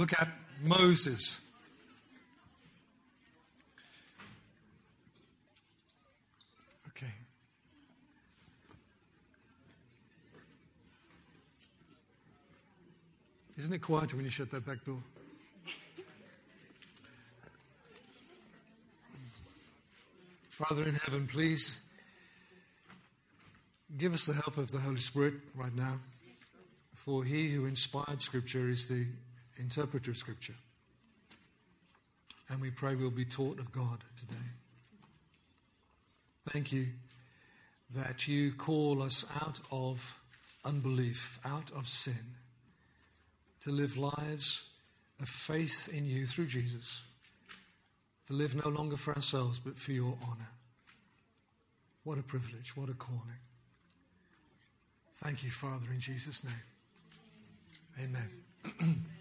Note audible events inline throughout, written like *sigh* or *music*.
look at Moses. Okay. Isn't it quiet when you shut that back door? Father in heaven, please give us the help of the Holy Spirit right now. For he who inspired Scripture is the interpreter of Scripture. And we pray we'll be taught of God today. Thank you that you call us out of unbelief, out of sin, to live lives of faith in you through Jesus to live no longer for ourselves, but for your honor. What a privilege, what a calling. Thank you, Father, in Jesus' name. Amen. *clears throat*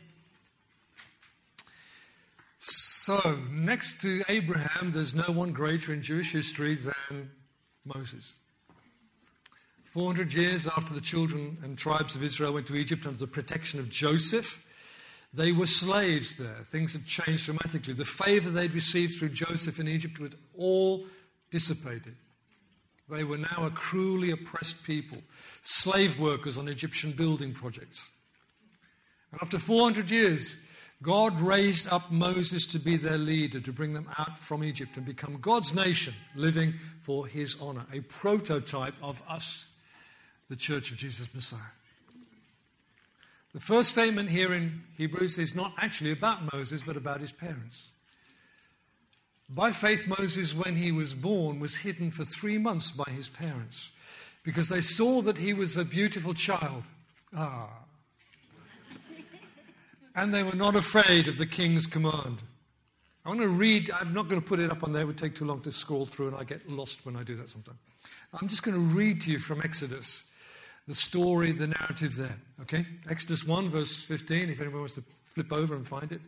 so, next to Abraham, there's no one greater in Jewish history than Moses. 400 years after the children and tribes of Israel went to Egypt under the protection of Joseph, they were slaves there. Things had changed dramatically. The favor they'd received through Joseph in Egypt was all dissipated. They were now a cruelly oppressed people, slave workers on Egyptian building projects. And after 400 years, God raised up Moses to be their leader, to bring them out from Egypt and become God's nation, living for his honor, a prototype of us, the Church of Jesus Messiah. The first statement here in Hebrews is not actually about Moses, but about his parents. By faith, Moses, when he was born, was hidden for three months by his parents because they saw that he was a beautiful child. Ah. And they were not afraid of the king's command. I want to read, I'm not going to put it up on there, it would take too long to scroll through, and I get lost when I do that sometimes. I'm just going to read to you from Exodus the story, the narrative there. Okay? Exodus 1, verse 15, if anyone wants to flip over and find it.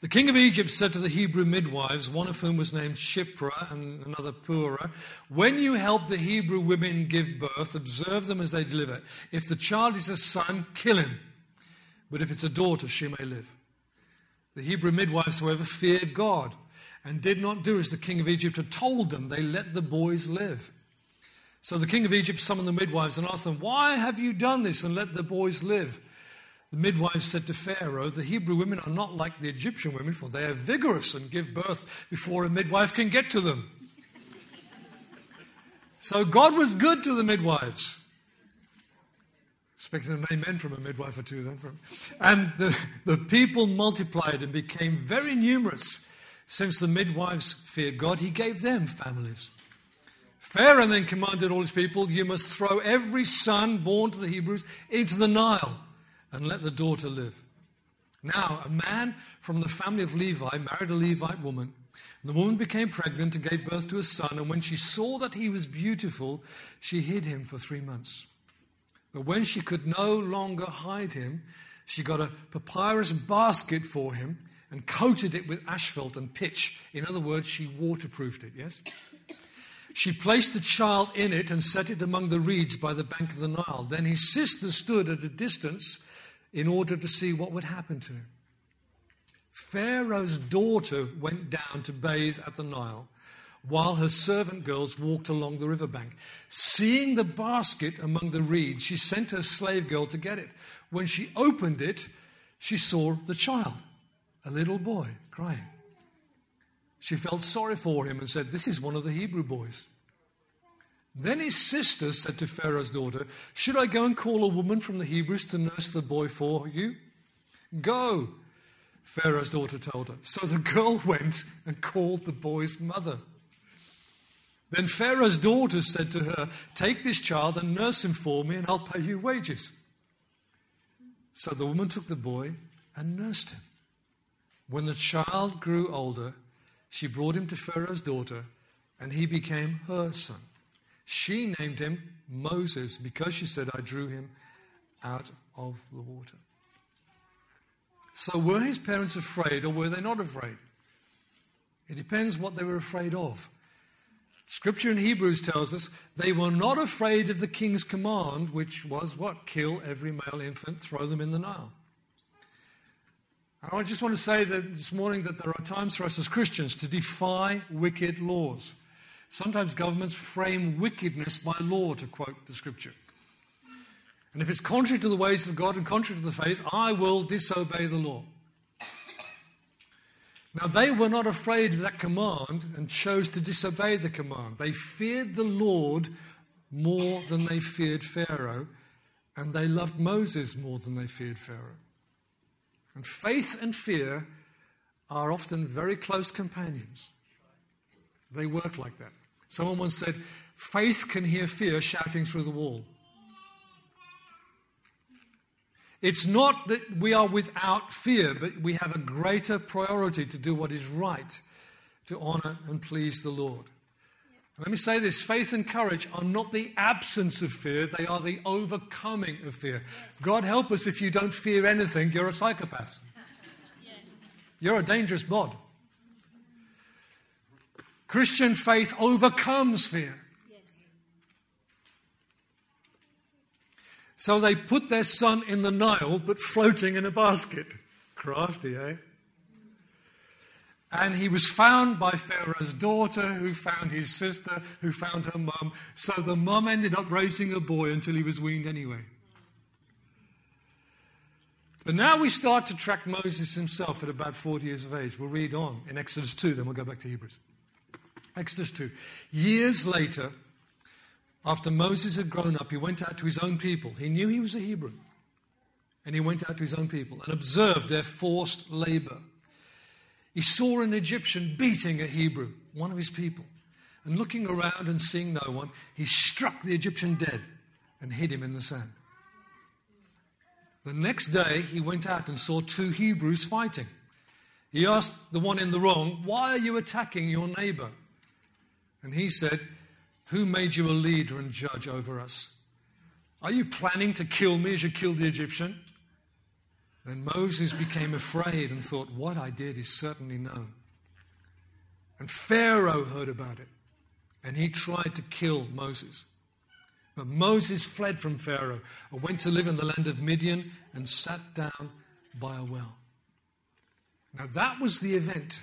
The king of Egypt said to the Hebrew midwives, one of whom was named Shiphrah and another Puah, When you help the Hebrew women give birth, observe them as they deliver. If the child is a son, kill him. But if it's a daughter, she may live. The Hebrew midwives, however, feared God and did not do as the king of Egypt had told them. They let the boys live. So the king of Egypt summoned the midwives and asked them, Why have you done this and let the boys live? The midwives said to Pharaoh, The Hebrew women are not like the Egyptian women, for they are vigorous and give birth before a midwife can get to them. so God was good to the midwives. Expecting an amen from a midwife or two then. And the, the people multiplied and became very numerous. Since the midwives feared God, he gave them families. Pharaoh then commanded all his people, You must throw every son born to the Hebrews into the Nile and let the daughter live. Now, a man from the family of Levi married a Levite woman. The woman became pregnant and gave birth to a son, and when she saw that he was beautiful, she hid him for three months. But when she could no longer hide him, she got a papyrus basket for him and coated it with asphalt and pitch. In other words, she waterproofed it, yes? She placed the child in it and set it among the reeds by the bank of the Nile. Then his sister stood at a distance in order to see what would happen to him. Pharaoh's daughter went down to bathe at the Nile while her servant girls walked along the riverbank. Seeing the basket among the reeds, she sent her slave girl to get it. When she opened it, she saw the child, a little boy, crying. She felt sorry for him and said, This is one of the Hebrew boys. Then his sister said to Pharaoh's daughter, Should I go and call a woman from the Hebrews to nurse the boy for you? Go, Pharaoh's daughter told her. So the girl *laughs* went and called the boy's mother. Then Pharaoh's daughter said to her, Take this child and nurse him for me, and I'll pay you wages. So the woman took the boy and nursed him. When the child grew older, she brought him to Pharaoh's daughter, and he became her son. She named him Moses because she said, I drew him out of the water. So, were his parents afraid or were they not afraid? It depends what they were afraid of. Scripture in Hebrews tells us they were not afraid of the king's command, which was what? Kill every male infant, throw them in the Nile. I just want to say that this morning that there are times for us as Christians to defy wicked laws. Sometimes governments frame wickedness by law, to quote the Scripture. And if it's contrary to the ways of God and contrary to the faith, I will disobey the law. Now, they were not afraid of that command and chose to disobey the command. They feared the Lord more than they feared Pharaoh, and they loved Moses more than they feared Pharaoh. And faith and fear are often very close companions. They work like that. Someone once said, faith can hear fear shouting through the wall. It's not that we are without fear, but we have a greater priority to do what is right, to honor and please the Lord. Let me say this faith and courage are not the absence of fear, they are the overcoming of fear. God help us if you don't fear anything, you're a psychopath. *laughs* You're a dangerous bod. Christian faith overcomes fear. So they put their son in the Nile, but floating in a basket. Crafty, eh? And he was found by Pharaoh's daughter, who found his sister, who found her mum. So the mum ended up raising a boy until he was weaned anyway. But now we start to track Moses himself at about 40 years of age. We'll read on in Exodus 2, then we'll go back to Hebrews. Exodus 2. Years later, after Moses had grown up, he went out to his own people. He knew he was a Hebrew. And he went out to his own people and observed their forced labor. He saw an Egyptian beating a Hebrew, one of his people. And looking around and seeing no one, he struck the Egyptian dead and hid him in the sand. The next day, he went out and saw two Hebrews fighting. He asked the one in the wrong, Why are you attacking your neighbor? And he said, Who made you a leader and judge over us? Are you planning to kill me as you killed the Egyptian? Then Moses became afraid and thought, What I did is certainly known. And Pharaoh heard about it, and he tried to kill Moses. But Moses fled from Pharaoh and went to live in the land of Midian and sat down by a well. Now, that was the event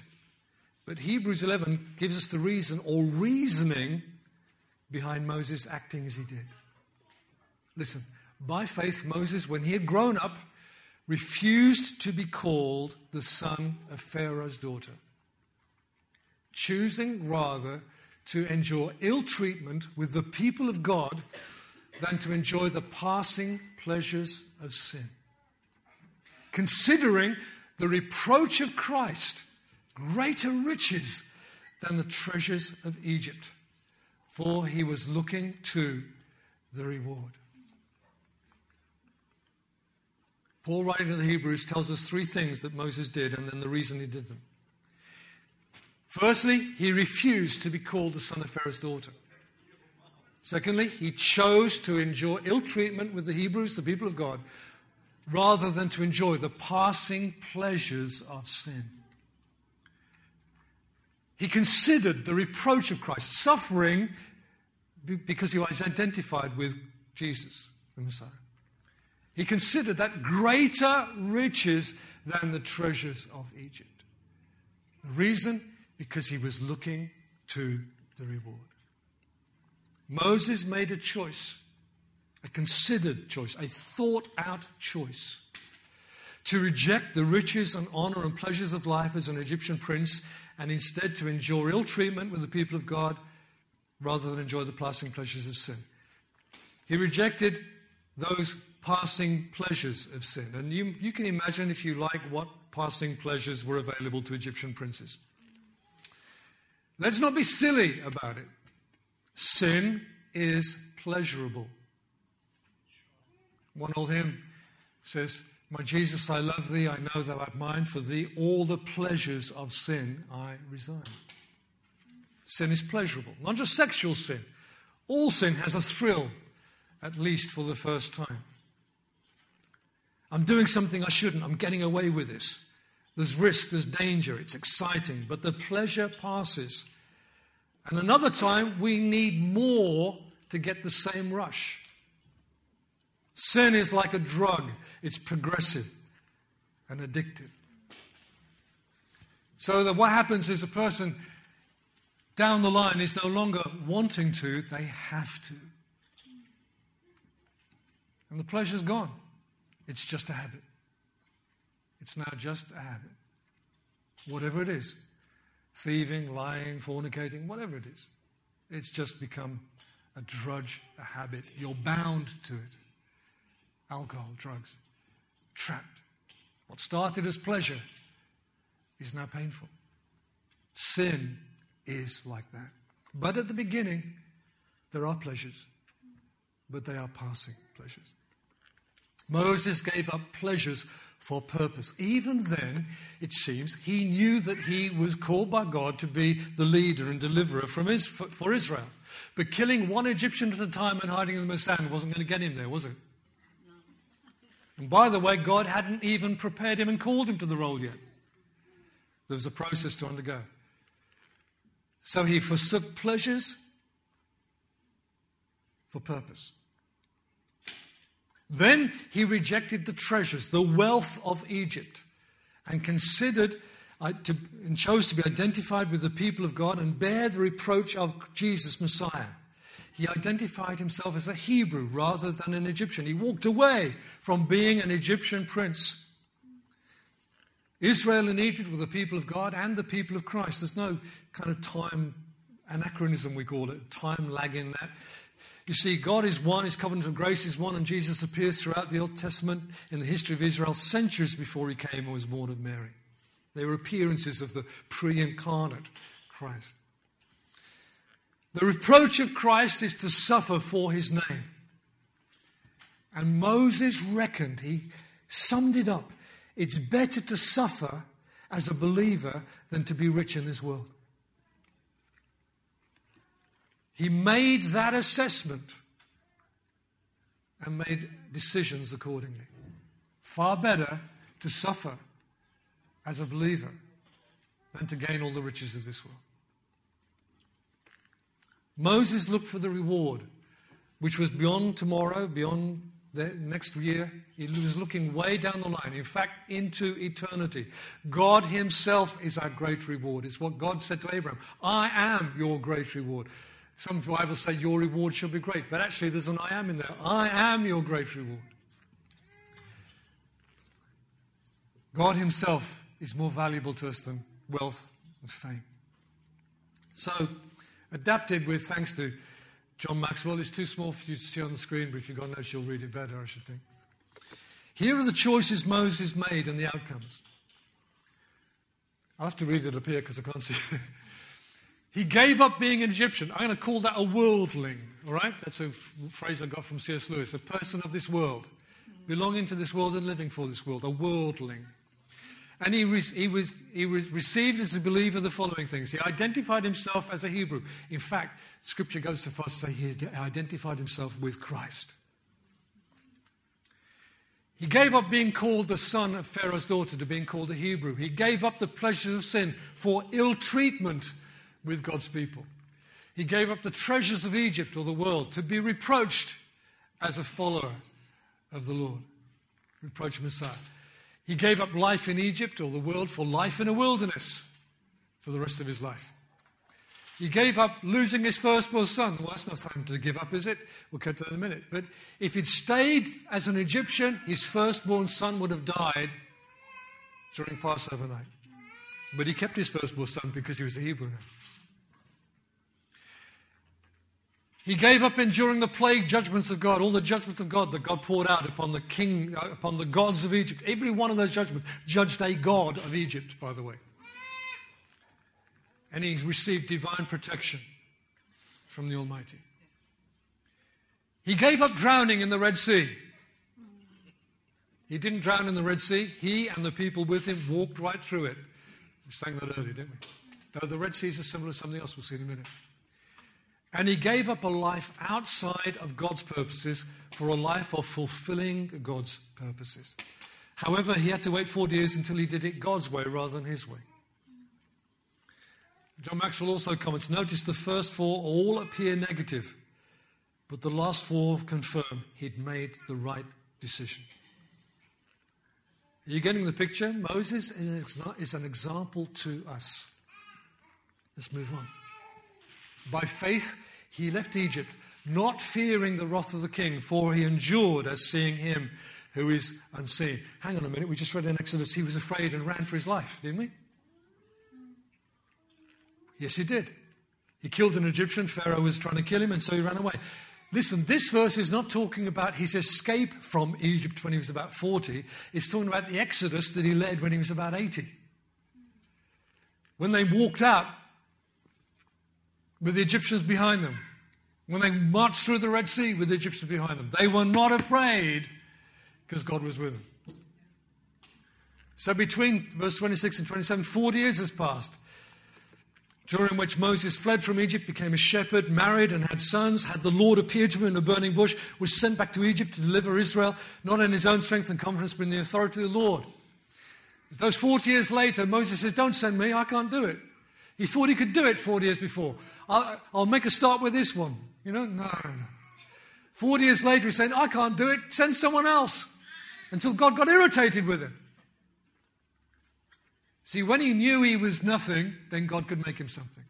but Hebrews 11 gives us the reason or reasoning behind Moses acting as he did. Listen, by faith, Moses, when he had grown up, refused to be called the son of Pharaoh's daughter, choosing rather to endure ill treatment with the people of God than to enjoy the passing pleasures of sin. Considering the reproach of Christ greater riches than the treasures of Egypt, for he was looking to the reward. Paul, writing to the Hebrews, tells us three things that Moses did and then the reason he did them. Firstly, he refused to be called the son of Pharaoh's daughter. Secondly, he chose to endure ill treatment with the Hebrews, the people of God, rather than to enjoy the passing pleasures of sin. He considered the reproach of Christ, suffering because he was identified with Jesus, the Messiah. He considered that greater riches than the treasures of Egypt. The reason? Because he was looking to the reward. Moses made a choice, a considered choice, a thought out choice to reject the riches and honor and pleasures of life as an Egyptian prince and instead to endure ill treatment with the people of God rather than enjoy the passing pleasures of sin. He rejected those passing pleasures of sin. And you, you can imagine, if you like, what passing pleasures were available to Egyptian princes. Let's not be silly about it. Sin is pleasurable. One old hymn says, my Jesus, I love thee, I know thou art mine, for thee all the pleasures of sin I resign. Sin is pleasurable, not just sexual sin. All sin has a thrill, at least for the first time. I'm doing something I shouldn't, I'm getting away with this. There's risk, there's danger, it's exciting, but the pleasure passes And another time, we need more to get the same rush. Sin is like a drug, it's progressive and addictive. So that what happens is a person down the line is no longer wanting to, they have to. And the pleasure's gone. It's just a habit. It's now just a habit. Whatever it is thieving, lying, fornicating, whatever it is. It's just become a drudge, a habit. You're bound to it. Alcohol, drugs, trapped. What started as pleasure is now painful. Sin is like that. But at the beginning, there are pleasures, but they are passing pleasures. Moses gave up pleasures for purpose. Even then, it seems, he knew that he was called by God to be the leader and deliverer from his, for Israel. But killing one Egyptian at a time and hiding in the sand wasn't going to get him there, was it? And by the way, God hadn't even prepared him and called him to the role yet. There was a process to undergo. So he forsook pleasures for purpose. Then he rejected the treasures, the wealth of Egypt, and considered uh, to, and chose to be identified with the people of God and bear the reproach of Jesus, Messiah. He identified himself as a Hebrew rather than an Egyptian. He walked away from being an Egyptian prince. Israel and Egypt were the people of God and the people of Christ. There's no kind of time anachronism, we call it, time lag in that. You see, God is one, His covenant of grace is one, and Jesus appears throughout the Old Testament in the history of Israel centuries before He came and was born of Mary. They were appearances of the pre incarnate Christ. The reproach of Christ is to suffer for His name. And Moses reckoned, he summed it up it's better to suffer as a believer than to be rich in this world. He made that assessment and made decisions accordingly. Far better to suffer as a believer than to gain all the riches of this world. Moses looked for the reward, which was beyond tomorrow, beyond the next year. He was looking way down the line, in fact, into eternity. God Himself is our great reward. It's what God said to Abraham I am your great reward. Some Bibles say your reward shall be great, but actually there's an I am in there. I am your great reward. God Himself is more valuable to us than wealth and fame. So, adapted with thanks to John Maxwell. It's too small for you to see on the screen, but if you've got notes, you'll read it better, I should think. Here are the choices Moses made and the outcomes. I'll have to read it up here because I can't see. He gave up being an Egyptian. I'm going to call that a worldling, all right? That's a phrase I got from C.S. Lewis, a person of this world, belonging to this world and living for this world, a worldling. And he, re- he, was, he was received as a believer the following things. He identified himself as a Hebrew. In fact, Scripture goes so far as to say he identified himself with Christ. He gave up being called the son of Pharaoh's daughter to being called a Hebrew. He gave up the pleasures of sin for ill treatment with God's people. He gave up the treasures of Egypt or the world to be reproached as a follower of the Lord. Reproach Messiah. He gave up life in Egypt or the world for life in a wilderness for the rest of his life. He gave up losing his firstborn son. Well, that's not time to give up, is it? We'll get to that in a minute. But if he'd stayed as an Egyptian, his firstborn son would have died during Passover night. But he kept his firstborn son because he was a Hebrew now. He gave up enduring the plague judgments of God, all the judgments of God that God poured out upon the king, uh, upon the gods of Egypt. Every one of those judgments judged a god of Egypt, by the way. And he received divine protection from the Almighty. He gave up drowning in the Red Sea. He didn't drown in the Red Sea. He and the people with him walked right through it. We sang that earlier, didn't we? Though the Red Sea is similar to something else we'll see in a minute. And he gave up a life outside of God's purposes for a life of fulfilling God's purposes. However, he had to wait 40 years until he did it God's way rather than his way. John Maxwell also comments notice the first four all appear negative, but the last four confirm he'd made the right decision. Are you getting the picture? Moses is an example to us. Let's move on. By faith, he left Egypt, not fearing the wrath of the king, for he endured as seeing him who is unseen. Hang on a minute, we just read in Exodus he was afraid and ran for his life, didn't we? Yes, he did. He killed an Egyptian. Pharaoh was trying to kill him, and so he ran away. Listen, this verse is not talking about his escape from Egypt when he was about 40. It's talking about the exodus that he led when he was about 80. When they walked out with the Egyptians behind them, when they marched through the Red Sea with the Egyptians behind them, they were not afraid because God was with them. So between verse 26 and 27, 40 years has passed during which Moses fled from Egypt, became a shepherd, married, and had sons, had the Lord appear to him in a burning bush, was sent back to Egypt to deliver Israel, not in his own strength and confidence, but in the authority of the Lord. Those 40 years later, Moses says, Don't send me, I can't do it. He thought he could do it 40 years before. I'll, I'll make a start with this one. You know, no, no. 40 years later, he's saying, I can't do it, send someone else. Until God got irritated with him. See, when he knew he was nothing, then God could make him something.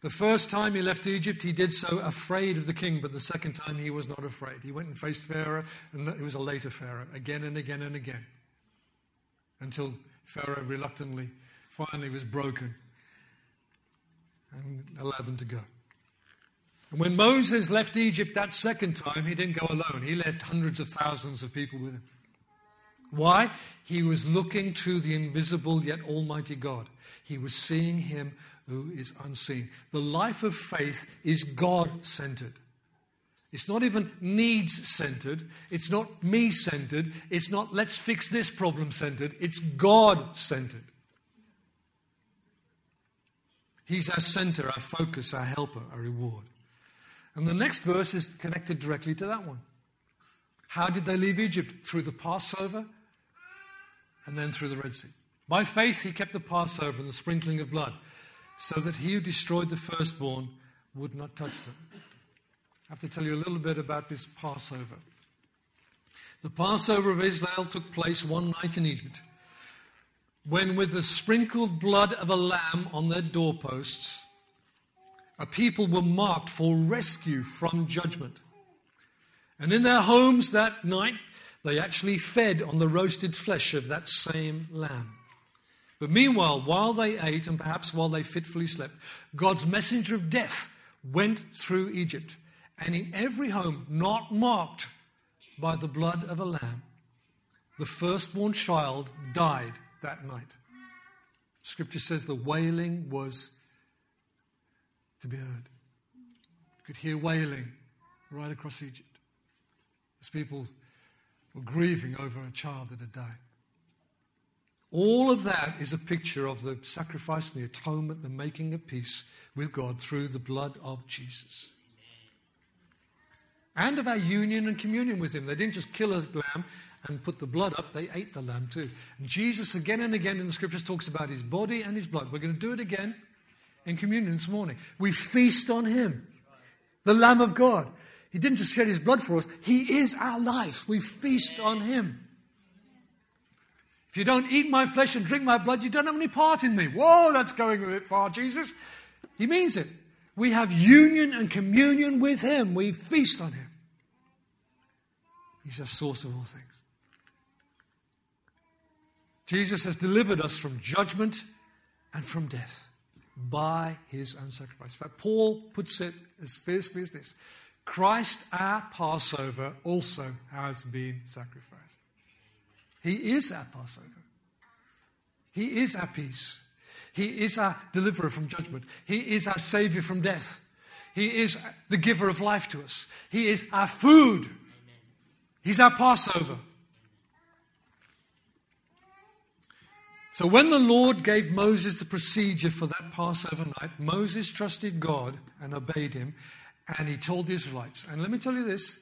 The first time he left Egypt, he did so afraid of the king, but the second time he was not afraid. He went and faced Pharaoh, and it was a later Pharaoh, again and again and again, until Pharaoh reluctantly, finally was broken and allowed them to go. And when Moses left Egypt that second time, he didn't go alone. He led hundreds of thousands of people with him. Why? He was looking to the invisible yet almighty God. He was seeing him who is unseen. The life of faith is God centered. It's not even needs centered. It's not me centered. It's not let's fix this problem centered. It's God centered. He's our center, our focus, our helper, our reward. And the next verse is connected directly to that one. How did they leave Egypt? Through the Passover and then through the Red Sea. By faith, he kept the Passover and the sprinkling of blood, so that he who destroyed the firstborn would not touch them. I have to tell you a little bit about this Passover. The Passover of Israel took place one night in Egypt, when, with the sprinkled blood of a lamb on their doorposts, a people were marked for rescue from judgment. And in their homes that night, they actually fed on the roasted flesh of that same lamb. But meanwhile, while they ate and perhaps while they fitfully slept, God's messenger of death went through Egypt. And in every home not marked by the blood of a lamb, the firstborn child died that night. Scripture says the wailing was to be heard. You could hear wailing right across Egypt as people were grieving over a child that had died. All of that is a picture of the sacrifice, the atonement, the making of peace with God through the blood of Jesus. And of our union and communion with Him. They didn't just kill a lamb and put the blood up, they ate the lamb too. And Jesus, again and again in the scriptures, talks about His body and His blood. We're going to do it again in communion this morning. We feast on Him, the Lamb of God. He didn't just shed his blood for us, he is our life. We feast on him. If you don't eat my flesh and drink my blood, you don't have any part in me. Whoa, that's going a bit far, Jesus. He means it. We have union and communion with him. We feast on him. He's the source of all things. Jesus has delivered us from judgment and from death by his own sacrifice. In fact, Paul puts it as fiercely as this Christ, our Passover, also has been sacrificed. He is our Passover. He is our peace. He is our deliverer from judgment. He is our Savior from death. He is the giver of life to us. He is our food. He's our Passover. So when the Lord gave Moses the procedure for that Passover night, Moses trusted God and obeyed him, and he told the Israelites, and let me tell you this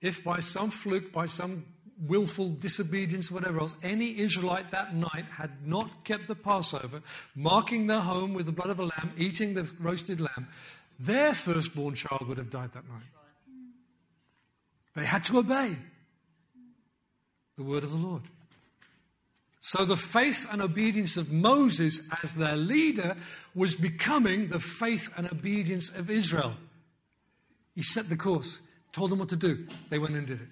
if by some fluke, by some willful disobedience, whatever else, any Israelite that night had not kept the Passover, marking their home with the blood of a lamb, eating the roasted lamb, their firstborn child would have died that night. They had to obey the word of the Lord. So the faith and obedience of Moses as their leader was becoming the faith and obedience of Israel. He set the course, told them what to do. They went and did it.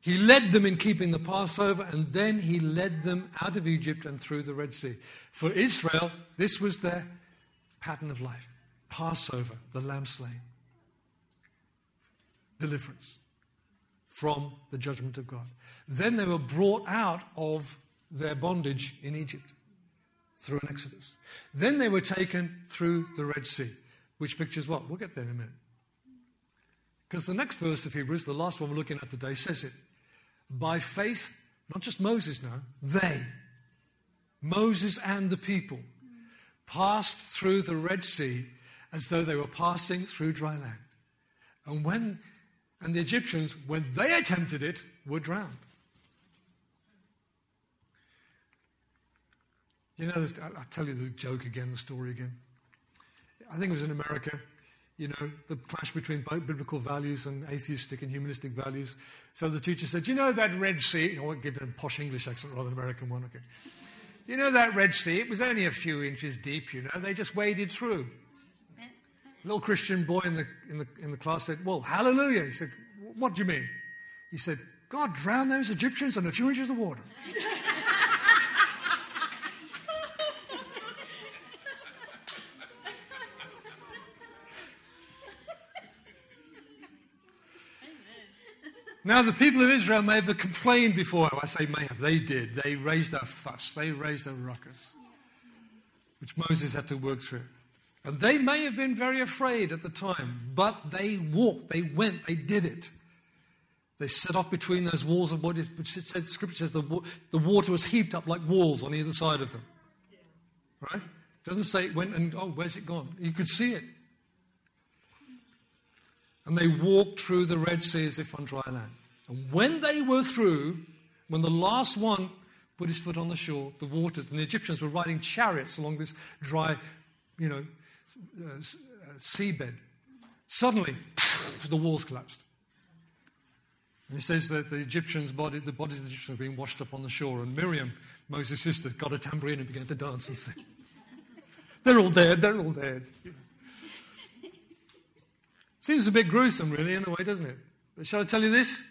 He led them in keeping the Passover, and then he led them out of Egypt and through the Red Sea. For Israel, this was their pattern of life Passover, the lamb slain, deliverance from the judgment of God. Then they were brought out of their bondage in Egypt through an Exodus. Then they were taken through the Red Sea, which pictures what? We'll get there in a minute. Because the next verse of Hebrews, the last one we're looking at today, says it. By faith, not just Moses now, they, Moses and the people, passed through the Red Sea as though they were passing through dry land. And when and the Egyptians, when they attempted it, were drowned. You know, I'll tell you the joke again, the story again. I think it was in America, you know, the clash between biblical values and atheistic and humanistic values. So the teacher said, You know that Red Sea? I won't give a posh English accent rather than American one, okay. You know that Red Sea? It was only a few inches deep, you know. They just waded through. Little Christian boy in the, in, the, in the class said, Well, hallelujah. He said, What do you mean? He said, God drowned those Egyptians in a few inches of water. Now, the people of Israel may have complained before. I say may have. They did. They raised a fuss. They raised a ruckus, which Moses had to work through. And they may have been very afraid at the time, but they walked, they went, they did it. They set off between those walls of bodies, which said, Scripture says the, the water was heaped up like walls on either side of them. Right? It doesn't say it went and, oh, where's it gone? You could see it. And they walked through the Red Sea as if on dry land. And when they were through, when the last one put his foot on the shore, the waters, and the Egyptians were riding chariots along this dry, you know, uh, seabed, suddenly the walls collapsed. And it says that the Egyptians' body, the bodies of the Egyptians were being washed up on the shore, and Miriam, Moses' sister, got a tambourine and began to dance and sing. *laughs* they're all dead, they're all dead. Seems a bit gruesome, really, in a way, doesn't it? But shall I tell you this?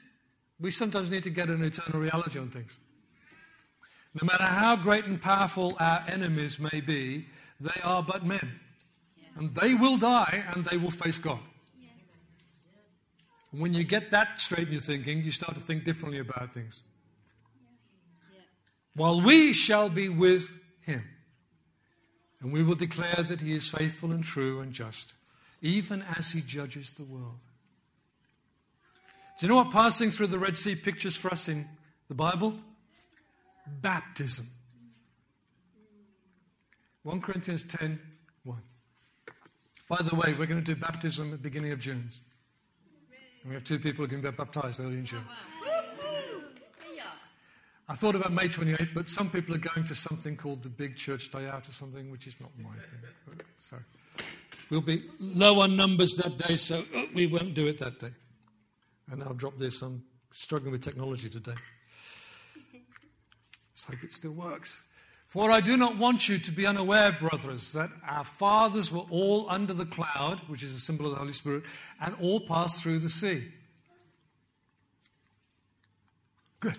We sometimes need to get an eternal reality on things. No matter how great and powerful our enemies may be, they are but men. And they will die and they will face God. when you get that straight in your thinking, you start to think differently about things. While we shall be with him, and we will declare that he is faithful and true and just even as he judges the world. Do you know what passing through the Red Sea pictures for us in the Bible? Baptism. 1 Corinthians 10 1. By the way, we're going to do baptism at the beginning of June. We have two people who can get baptized early in June. I thought about May 28th, but some people are going to something called the Big Church Day Out or something, which is not my thing. So. We'll be low on numbers that day, so uh, we won't do it that day. And I'll drop this. I'm struggling with technology today. Let's hope it still works. For I do not want you to be unaware, brothers, that our fathers were all under the cloud, which is a symbol of the Holy Spirit, and all passed through the sea. Good.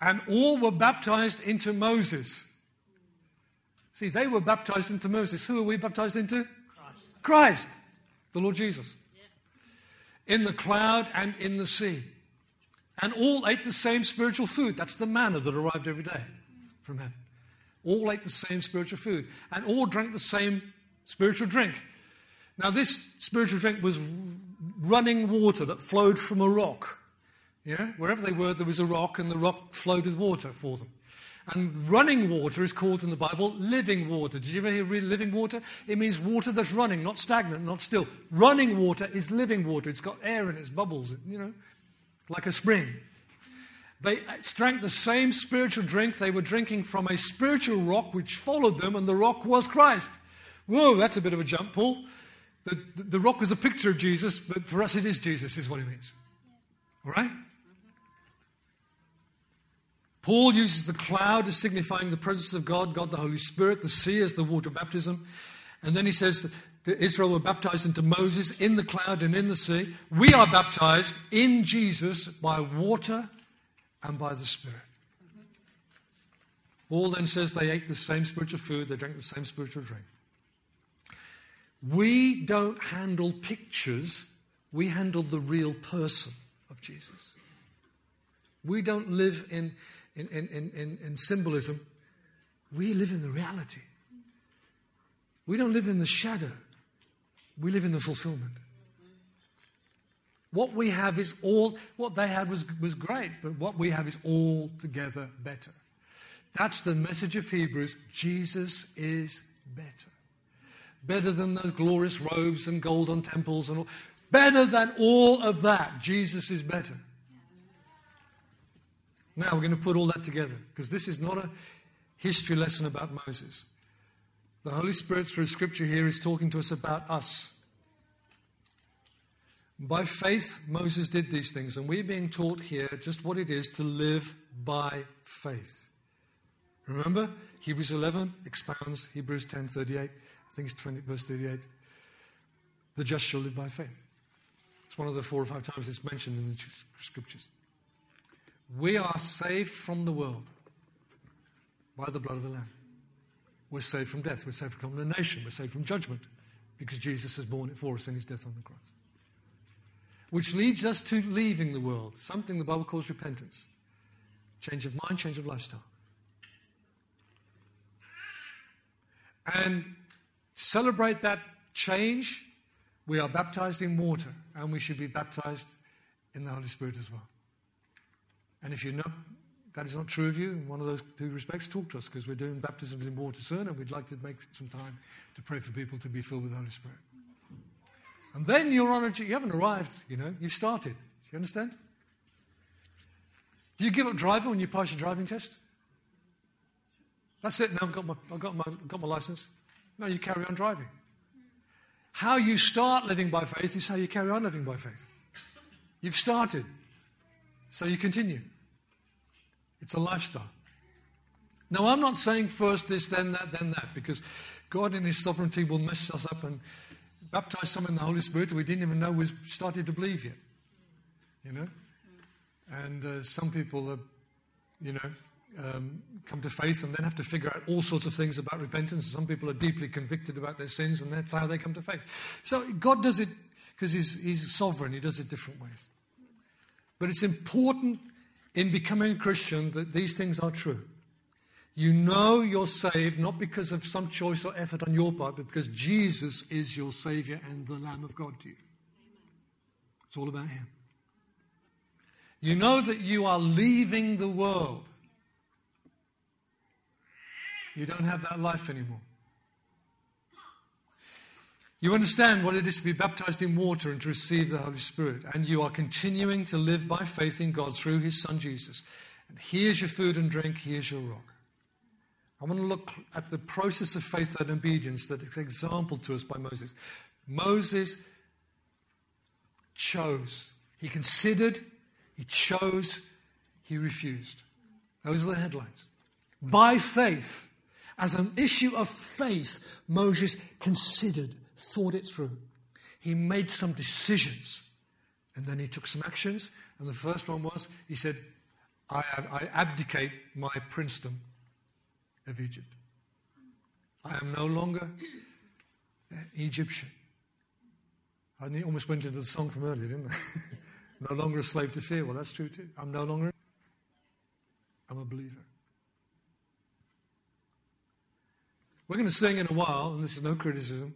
And all were baptized into Moses. See, they were baptized into Moses. Who are we baptized into? Christ, the Lord Jesus, in the cloud and in the sea. And all ate the same spiritual food. That's the manna that arrived every day from heaven. All ate the same spiritual food. And all drank the same spiritual drink. Now, this spiritual drink was running water that flowed from a rock. Yeah? Wherever they were, there was a rock, and the rock flowed with water for them. And running water is called in the Bible living water. Did you ever hear living water? It means water that's running, not stagnant, not still. Running water is living water. It's got air in it, it's bubbles, you know, like a spring. They drank the same spiritual drink. They were drinking from a spiritual rock which followed them, and the rock was Christ. Whoa, that's a bit of a jump, Paul. The, the, the rock was a picture of Jesus, but for us it is Jesus, is what he means. All right? Paul uses the cloud as signifying the presence of God, God the Holy Spirit, the sea as the water baptism. And then he says that Israel were baptized into Moses in the cloud and in the sea. We are baptized in Jesus by water and by the Spirit. Paul then says they ate the same spiritual food, they drank the same spiritual drink. We don't handle pictures, we handle the real person of Jesus. We don't live in, in, in, in, in symbolism, we live in the reality. We don't live in the shadow, we live in the fulfillment. What we have is all, what they had was, was great, but what we have is altogether better. That's the message of Hebrews. Jesus is better. Better than those glorious robes and gold on temples and all. Better than all of that. Jesus is better. Now we're going to put all that together because this is not a history lesson about Moses. The Holy Spirit, through Scripture here, is talking to us about us. By faith, Moses did these things, and we're being taught here just what it is to live by faith. Remember, Hebrews 11 expounds Hebrews 10 38. I think it's 20, verse 38. The just shall live by faith. It's one of the four or five times it's mentioned in the scriptures. We are saved from the world by the blood of the Lamb. We're saved from death. We're saved from condemnation. We're saved from judgment because Jesus has borne it for us in his death on the cross which leads us to leaving the world, something the Bible calls repentance. Change of mind, change of lifestyle. And celebrate that change, we are baptized in water, and we should be baptized in the Holy Spirit as well. And if you know that is not true of you in one of those two respects, talk to us because we're doing baptisms in water soon, and we'd like to make some time to pray for people to be filled with the Holy Spirit. And then you're on a, you haven't arrived, you know, you've started. Do you understand? Do you give up driving when you pass your driving test? That's it, now I've got my, I've got my, got my license. No, you carry on driving. How you start living by faith is how you carry on living by faith. You've started, so you continue. It's a lifestyle. Now, I'm not saying first this, then that, then that, because God in His sovereignty will mess us up and baptized some in the Holy Spirit we didn't even know was started to believe yet. You know? And uh, some people, are, you know, um, come to faith and then have to figure out all sorts of things about repentance. Some people are deeply convicted about their sins, and that's how they come to faith. So God does it because he's, he's sovereign, He does it different ways. But it's important in becoming a Christian that these things are true. You know you're saved not because of some choice or effort on your part, but because Jesus is your Savior and the Lamb of God to you. It's all about Him. You know that you are leaving the world. You don't have that life anymore. You understand what it is to be baptized in water and to receive the Holy Spirit, and you are continuing to live by faith in God through His Son Jesus. And here's your food and drink, here's your rock. I want to look at the process of faith and obedience that is exampled to us by Moses. Moses chose. He considered, he chose, he refused. Those are the headlines. By faith, as an issue of faith, Moses considered, thought it through. He made some decisions and then he took some actions. And the first one was he said, I, I abdicate my princedom of Egypt. I am no longer Egyptian. I almost went into the song from earlier, didn't I? *laughs* no longer a slave to fear. Well, that's true too. I'm no longer. I'm a believer. We're going to sing in a while, and this is no criticism.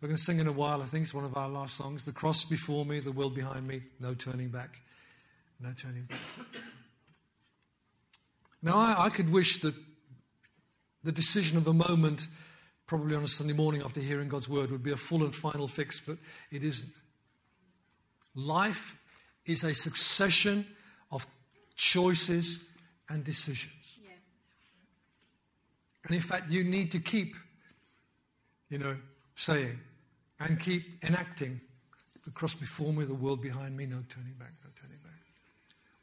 We're going to sing in a while. I think it's one of our last songs. The cross before me, the world behind me, no turning back. No turning back. Now, I, I could wish that the decision of a moment, probably on a Sunday morning after hearing God's word, would be a full and final fix, but it isn't. Life is a succession of choices and decisions. Yeah. And in fact, you need to keep, you know, saying and keep enacting the cross before me, the world behind me, no turning back, no turning back.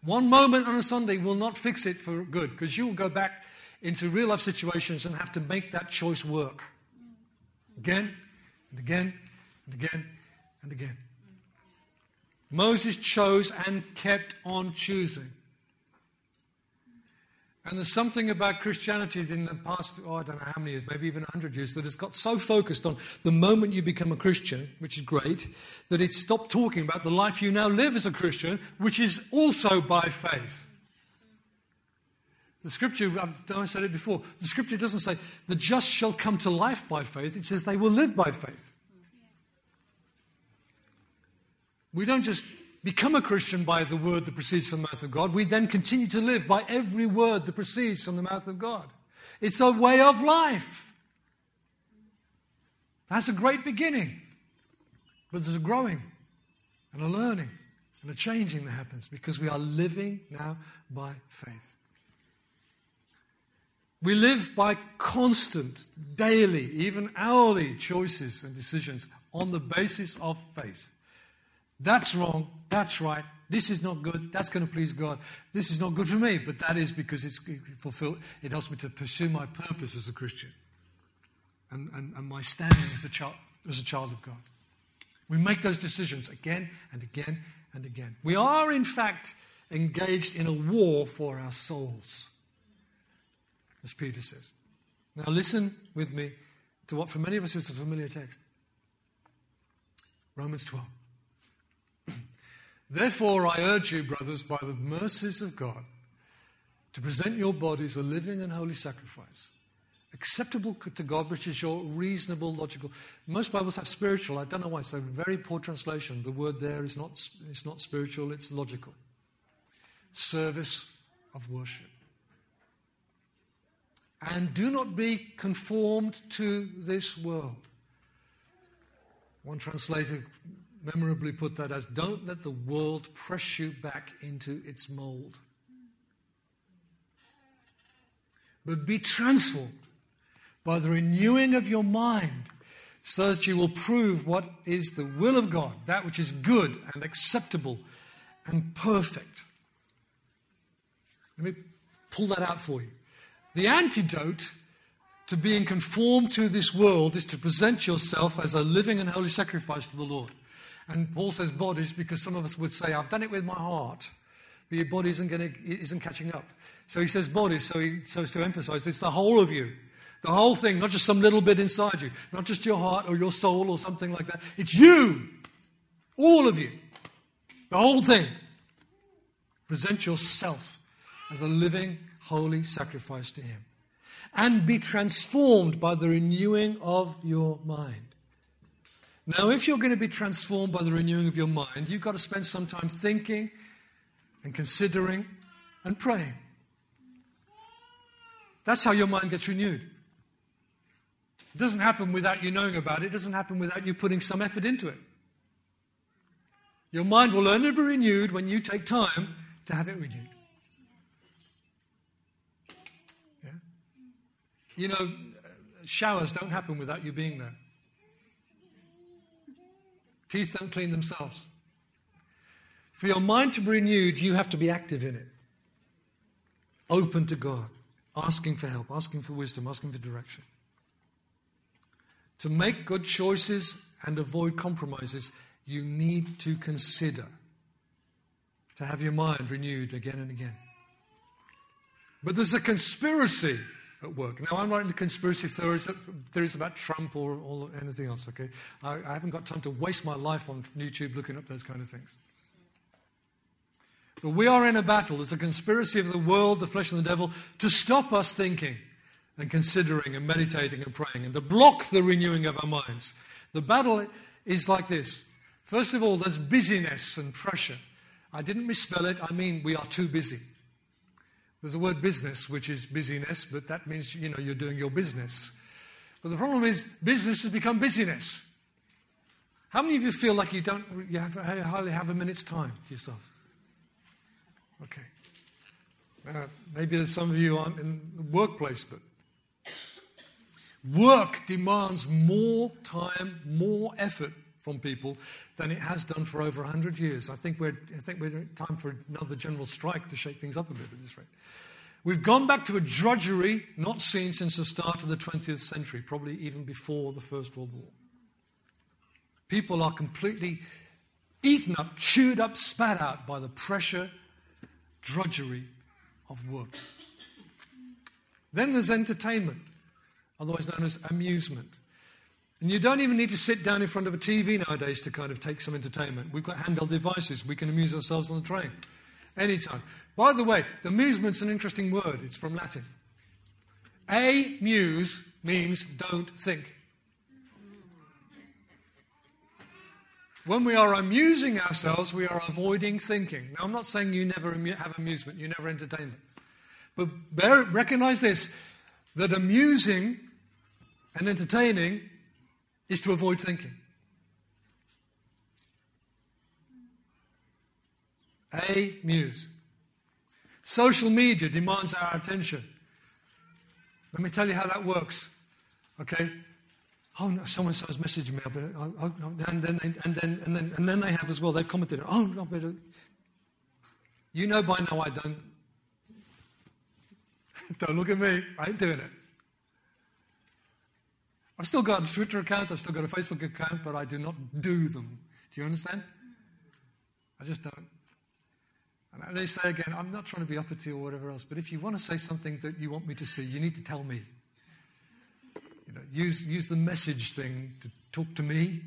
One moment on a Sunday will not fix it for good because you will go back into real life situations and have to make that choice work again and again and again and again. Moses chose and kept on choosing. And there's something about Christianity in the past, oh, I don't know how many years, maybe even 100 years, that has got so focused on the moment you become a Christian, which is great, that it's stopped talking about the life you now live as a Christian, which is also by faith. The scripture, um, I've said it before, the scripture doesn't say the just shall come to life by faith, it says they will live by faith. We don't just become a Christian by the word that proceeds from the mouth of God. We then continue to live by every word that proceeds from the mouth of God. It's a way of life. That's a great beginning. But there's a growing and a learning and a changing that happens because we are living now by faith. We live by constant, daily, even hourly choices and decisions on the basis of faith. That's wrong. That's right. This is not good. That's going to please God. This is not good for me, but that is because it's fulfilled. It helps me to pursue my purpose as a Christian and, and, and my standing as a, child, as a child of God. We make those decisions again and again and again. We are, in fact, engaged in a war for our souls, as Peter says. Now, listen with me to what for many of us is a familiar text Romans 12. *clears throat* Therefore, I urge you, brothers, by the mercies of God, to present your bodies a living and holy sacrifice, acceptable to God, which is your reasonable, logical. Most Bibles have spiritual. I don't know why. It's a very poor translation. The word there is not, it's not spiritual, it's logical. Service of worship. And do not be conformed to this world. One translator memorably put that as don't let the world press you back into its mold. But be transformed by the renewing of your mind so that you will prove what is the will of God, that which is good and acceptable and perfect. Let me pull that out for you. The antidote to being conformed to this world is to present yourself as a living and holy sacrifice to the Lord. And Paul says bodies because some of us would say, I've done it with my heart, but your body isn't, gonna, isn't catching up. So he says bodies, so he so to emphasize it's the whole of you. The whole thing, not just some little bit inside you, not just your heart or your soul or something like that. It's you. All of you. The whole thing. Present yourself as a living, holy sacrifice to Him. And be transformed by the renewing of your mind. Now, if you're going to be transformed by the renewing of your mind, you've got to spend some time thinking and considering and praying. That's how your mind gets renewed. It doesn't happen without you knowing about it, it doesn't happen without you putting some effort into it. Your mind will only be renewed when you take time to have it renewed. You know, showers don't happen without you being there. Teeth don't clean themselves. For your mind to be renewed, you have to be active in it. Open to God, asking for help, asking for wisdom, asking for direction. To make good choices and avoid compromises, you need to consider, to have your mind renewed again and again. But there's a conspiracy at work. Now, I'm not into conspiracy theories, theories about Trump or, or anything else, okay? I, I haven't got time to waste my life on YouTube looking up those kind of things. But we are in a battle. There's a conspiracy of the world, the flesh, and the devil to stop us thinking and considering and meditating and praying and to block the renewing of our minds. The battle is like this. First of all, there's busyness and pressure. I didn't misspell it, I mean we are too busy. There's a word business, which is busyness, but that means, you know, you're doing your business. But the problem is business has become busyness. How many of you feel like you don't, you have, hardly have a minute's time to yourself? Okay. Uh, maybe there's some of you aren't in the workplace, but work demands more time, more effort from people than it has done for over 100 years. I think we're, I think we're time for another general strike to shake things up a bit at this rate. We've gone back to a drudgery not seen since the start of the 20th century, probably even before the First World War. People are completely eaten up, chewed up, spat out by the pressure, drudgery of work. Then there's entertainment, otherwise known as amusement. And you don't even need to sit down in front of a TV nowadays to kind of take some entertainment. We've got handheld devices. We can amuse ourselves on the train anytime. By the way, the amusement's an interesting word. It's from Latin. A muse means don't think. When we are amusing ourselves, we are avoiding thinking. Now, I'm not saying you never have amusement, you never entertainment. But bear, recognize this that amusing and entertaining is to avoid thinking. A muse. Social media demands our attention. Let me tell you how that works. Okay? Oh no, someone has messaged me, oh, and then and then and then and then they have as well. They've commented. Oh no, uh, you know by now I don't. *laughs* don't look at me. I ain't doing it. I've still got a Twitter account. I've still got a Facebook account, but I do not do them. Do you understand? I just don't. And I say again, I'm not trying to be uppity or whatever else, but if you want to say something that you want me to see, you need to tell me. You know, use, use the message thing to talk to me.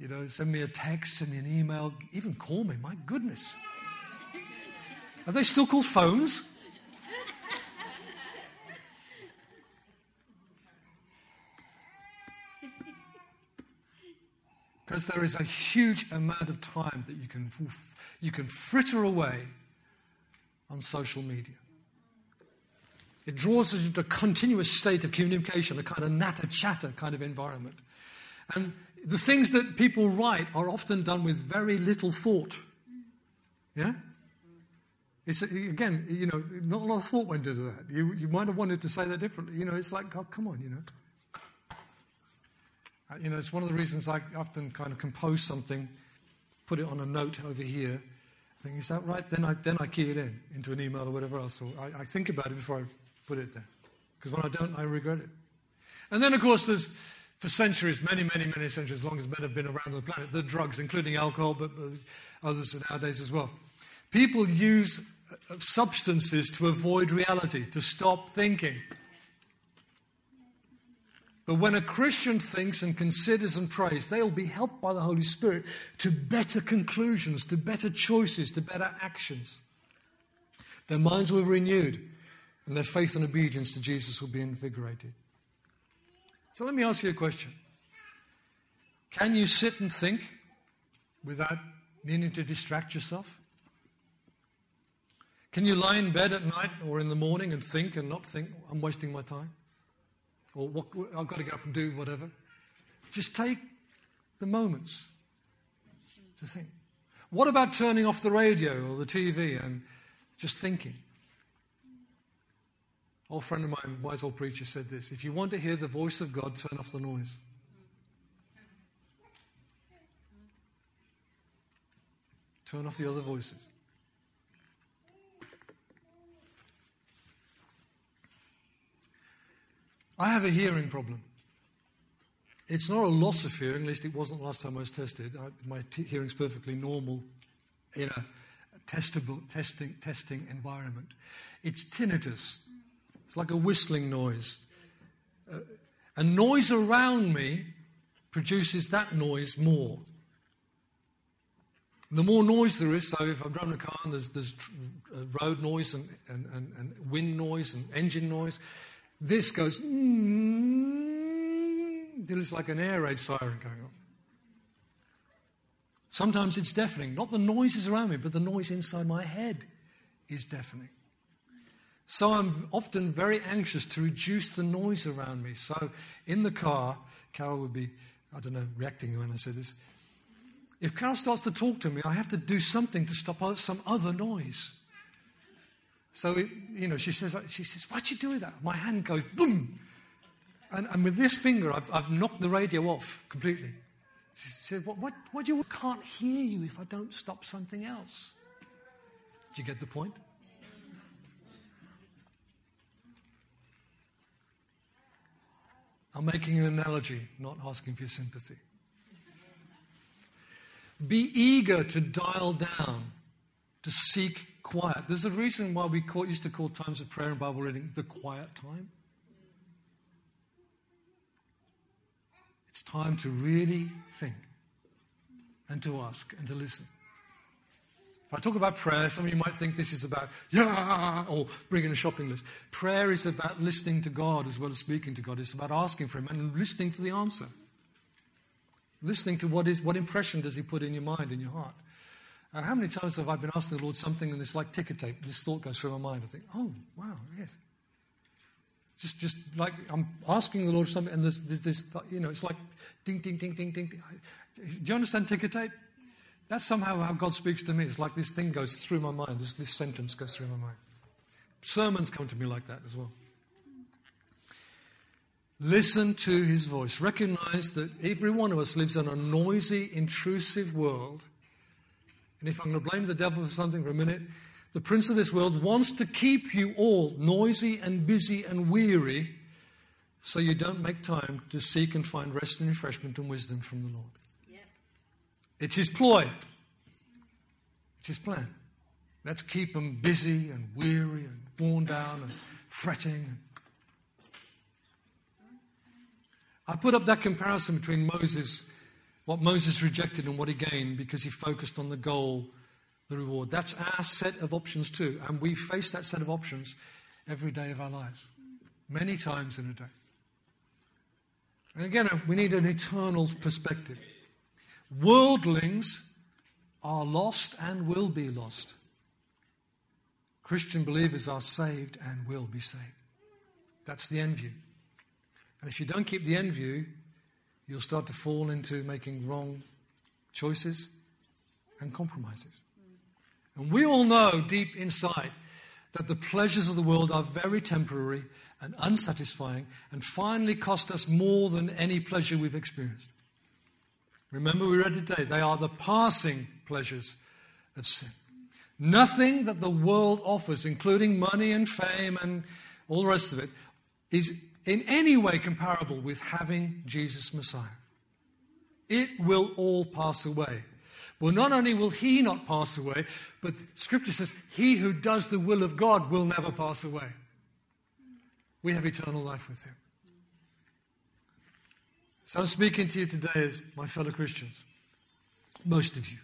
You know, send me a text, send me an email, even call me. My goodness. Are they still called phones? Because there is a huge amount of time that you can, you can fritter away on social media. It draws us into a continuous state of communication, a kind of natter chatter kind of environment. And the things that people write are often done with very little thought. Yeah? It's, again, you know, not a lot of thought went into that. You, you might have wanted to say that differently. You know, it's like, oh, come on, you know. Uh, you know, it's one of the reasons I often kind of compose something, put it on a note over here, I think, is that right? Then I, then I key it in into an email or whatever else. Or I, I think about it before I put it there. Because when I don't, I regret it. And then, of course, there's, for centuries, many, many, many centuries, as long as men have been around the planet, the drugs, including alcohol, but others nowadays as well. People use uh, substances to avoid reality, to stop thinking. But when a Christian thinks and considers and prays, they will be helped by the Holy Spirit to better conclusions, to better choices, to better actions. Their minds will be renewed, and their faith and obedience to Jesus will be invigorated. So let me ask you a question Can you sit and think without needing to distract yourself? Can you lie in bed at night or in the morning and think and not think, I'm wasting my time? Or what, I've got to get up and do whatever. Just take the moments to think. What about turning off the radio or the TV and just thinking? Old friend of mine, wise old preacher, said this if you want to hear the voice of God, turn off the noise. Turn off the other voices. I have a hearing problem. It's not a loss of hearing, at least it wasn't last time I was tested. I, my t- hearing's perfectly normal in a testable, testing, testing environment. It's tinnitus. It's like a whistling noise. Uh, a noise around me produces that noise more. The more noise there is, so if I'm driving a car and there's, there's uh, road noise and, and, and, and wind noise and engine noise, this goes, mm, it's like an air raid siren going on. Sometimes it's deafening. Not the noises around me, but the noise inside my head is deafening. So I'm often very anxious to reduce the noise around me. So in the car, Carol would be, I don't know, reacting when I say this. If Carol starts to talk to me, I have to do something to stop some other noise. So, you know, she says, she says, what'd you do with that? My hand goes boom. And, and with this finger, I've, I've knocked the radio off completely. She said, what, what, what do you can't hear you if I don't stop something else? Do you get the point? I'm making an analogy, not asking for your sympathy. Be eager to dial down, to seek quiet. There's a reason why we call, used to call times of prayer and Bible reading the quiet time. It's time to really think and to ask and to listen. If I talk about prayer, some of you might think this is about, yeah, or bringing a shopping list. Prayer is about listening to God as well as speaking to God. It's about asking for Him and listening for the answer. Listening to what, is, what impression does He put in your mind, in your heart. And how many times have I been asking the Lord something and it's like ticker tape? This thought goes through my mind. I think, oh, wow, yes. Just, just like I'm asking the Lord something, and there's, there's this, you know, it's like ding, ding, ding, ding, ding. Do you understand ticker tape? That's somehow how God speaks to me. It's like this thing goes through my mind. This, this sentence goes through my mind. Sermons come to me like that as well. Listen to his voice. Recognize that every one of us lives in a noisy, intrusive world. And if I'm going to blame the devil for something for a minute, the prince of this world wants to keep you all noisy and busy and weary so you don't make time to seek and find rest and refreshment and wisdom from the Lord. It's his ploy. It's his plan. Let's keep them busy and weary and worn down and fretting. I put up that comparison between Moses, what Moses rejected and what he gained because he focused on the goal, the reward. That's our set of options too. And we face that set of options every day of our lives, many times in a day. And again, we need an eternal perspective. Worldlings are lost and will be lost. Christian believers are saved and will be saved. That's the end view. And if you don't keep the end view, you'll start to fall into making wrong choices and compromises. And we all know deep inside that the pleasures of the world are very temporary and unsatisfying and finally cost us more than any pleasure we've experienced. Remember, we read today, they are the passing pleasures of sin. Nothing that the world offers, including money and fame and all the rest of it, is in any way comparable with having Jesus Messiah. It will all pass away. Well, not only will he not pass away, but Scripture says, he who does the will of God will never pass away. We have eternal life with him. So I'm speaking to you today as my fellow Christians, most of you,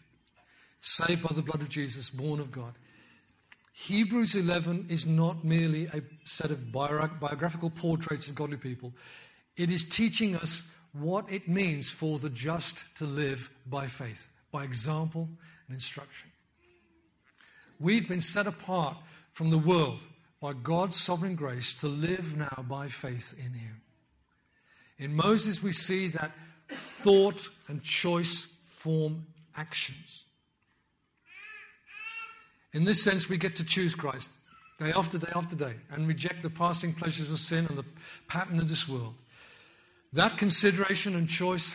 saved by the blood of Jesus, born of God. Hebrews 11 is not merely a set of biographical portraits of godly people, it is teaching us what it means for the just to live by faith, by example and instruction. We've been set apart from the world by God's sovereign grace to live now by faith in Him. In Moses, we see that thought and choice form actions. In this sense, we get to choose Christ day after day after day and reject the passing pleasures of sin and the pattern of this world. That consideration and choice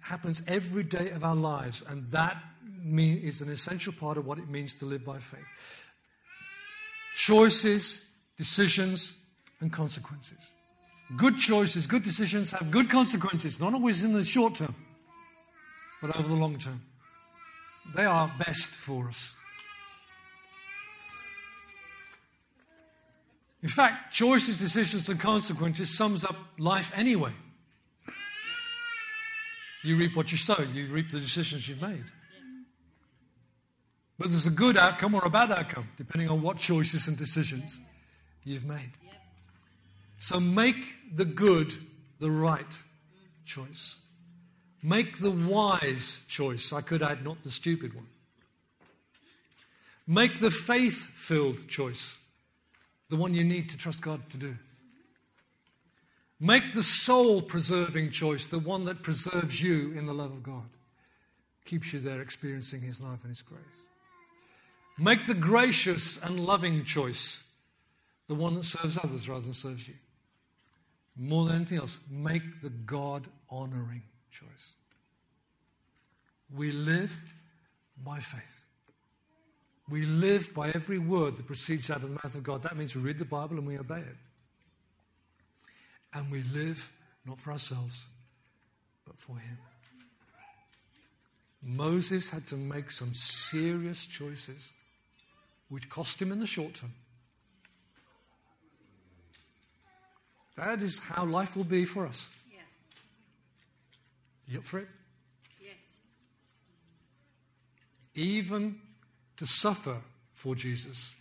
happens every day of our lives, and that is an essential part of what it means to live by faith. Choices, decisions, and consequences. Good choices, good decisions have good consequences, not always in the short term, but over the long term. They are best for us. In fact, choices, decisions, and consequences sums up life anyway. You reap what you sow, you reap the decisions you've made. But there's a good outcome or a bad outcome, depending on what choices and decisions you've made. So make the good the right choice. Make the wise choice. I could add, not the stupid one. Make the faith filled choice, the one you need to trust God to do. Make the soul preserving choice, the one that preserves you in the love of God, keeps you there experiencing His love and His grace. Make the gracious and loving choice, the one that serves others rather than serves you. More than anything else, make the God honoring choice. We live by faith. We live by every word that proceeds out of the mouth of God. That means we read the Bible and we obey it. And we live not for ourselves, but for Him. Moses had to make some serious choices, which cost him in the short term. That is how life will be for us. Yeah. You up for it? Yes. Even to suffer for Jesus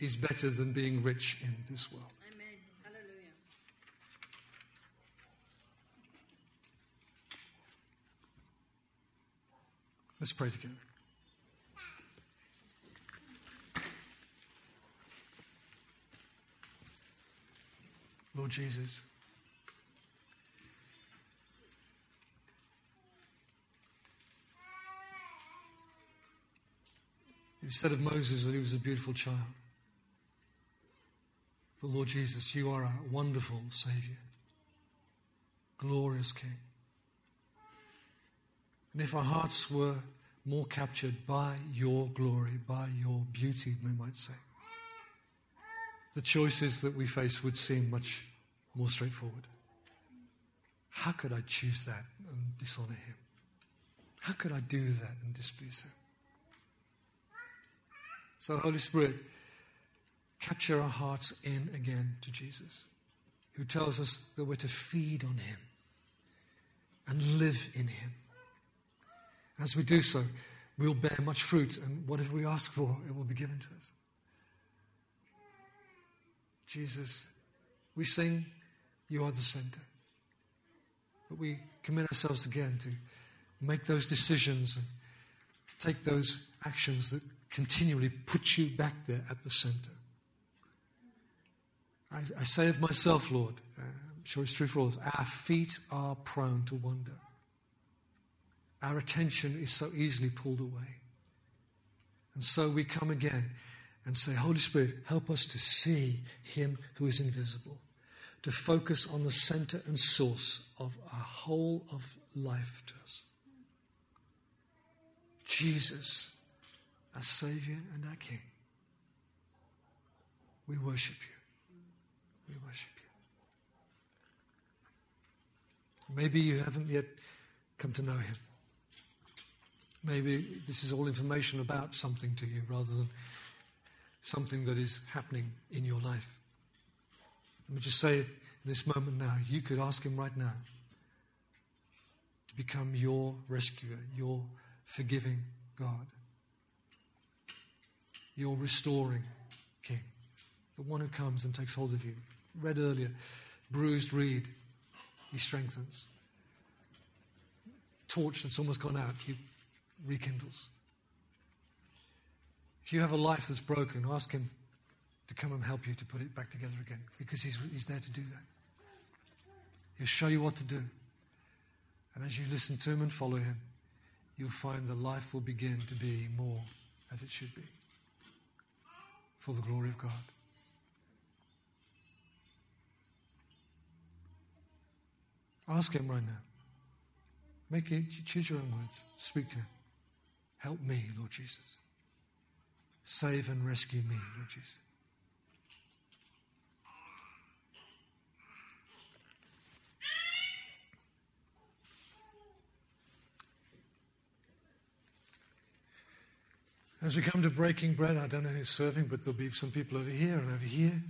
is better than being rich in this world. Amen. Hallelujah. Let's pray together. Lord Jesus, said of Moses that he was a beautiful child. But Lord Jesus, you are a wonderful Savior, glorious King. And if our hearts were more captured by your glory, by your beauty, we might say, the choices that we face would seem much more straightforward. How could I choose that and dishonor him? How could I do that and displease him? So, Holy Spirit, capture our hearts in again to Jesus, who tells us that we're to feed on him and live in him. As we do so, we'll bear much fruit, and whatever we ask for, it will be given to us. Jesus, we sing, You are the center. But we commit ourselves again to make those decisions and take those actions that continually put you back there at the center. I, I say of myself, Lord, uh, I'm sure it's true for all of us, our feet are prone to wander. Our attention is so easily pulled away. And so we come again and say, Holy Spirit, help us to see Him who is invisible, to focus on the center and source of our whole of life to us. Jesus, our Savior and our King. We worship you. We worship you. Maybe you haven't yet come to know Him. Maybe this is all information about something to you rather than something that is happening in your life. Let me just say in this moment now. You could ask Him right now to become your rescuer, your forgiving God, your restoring King, the one who comes and takes hold of you. Read earlier, bruised reed, He strengthens. Torch that's almost gone out, He rekindles. If you have a life that's broken, ask Him to come and help you to put it back together again because He's, he's there to do that. He'll show you what to do. And as you listen to Him and follow Him, you'll find the life will begin to be more as it should be for the glory of God. Ask Him right now. Make it, choose your own words. Speak to Him. Help me, Lord Jesus. Save and rescue me, Lord Jesus. As we come to breaking bread, I don't know who's serving, but there'll be some people over here and over here.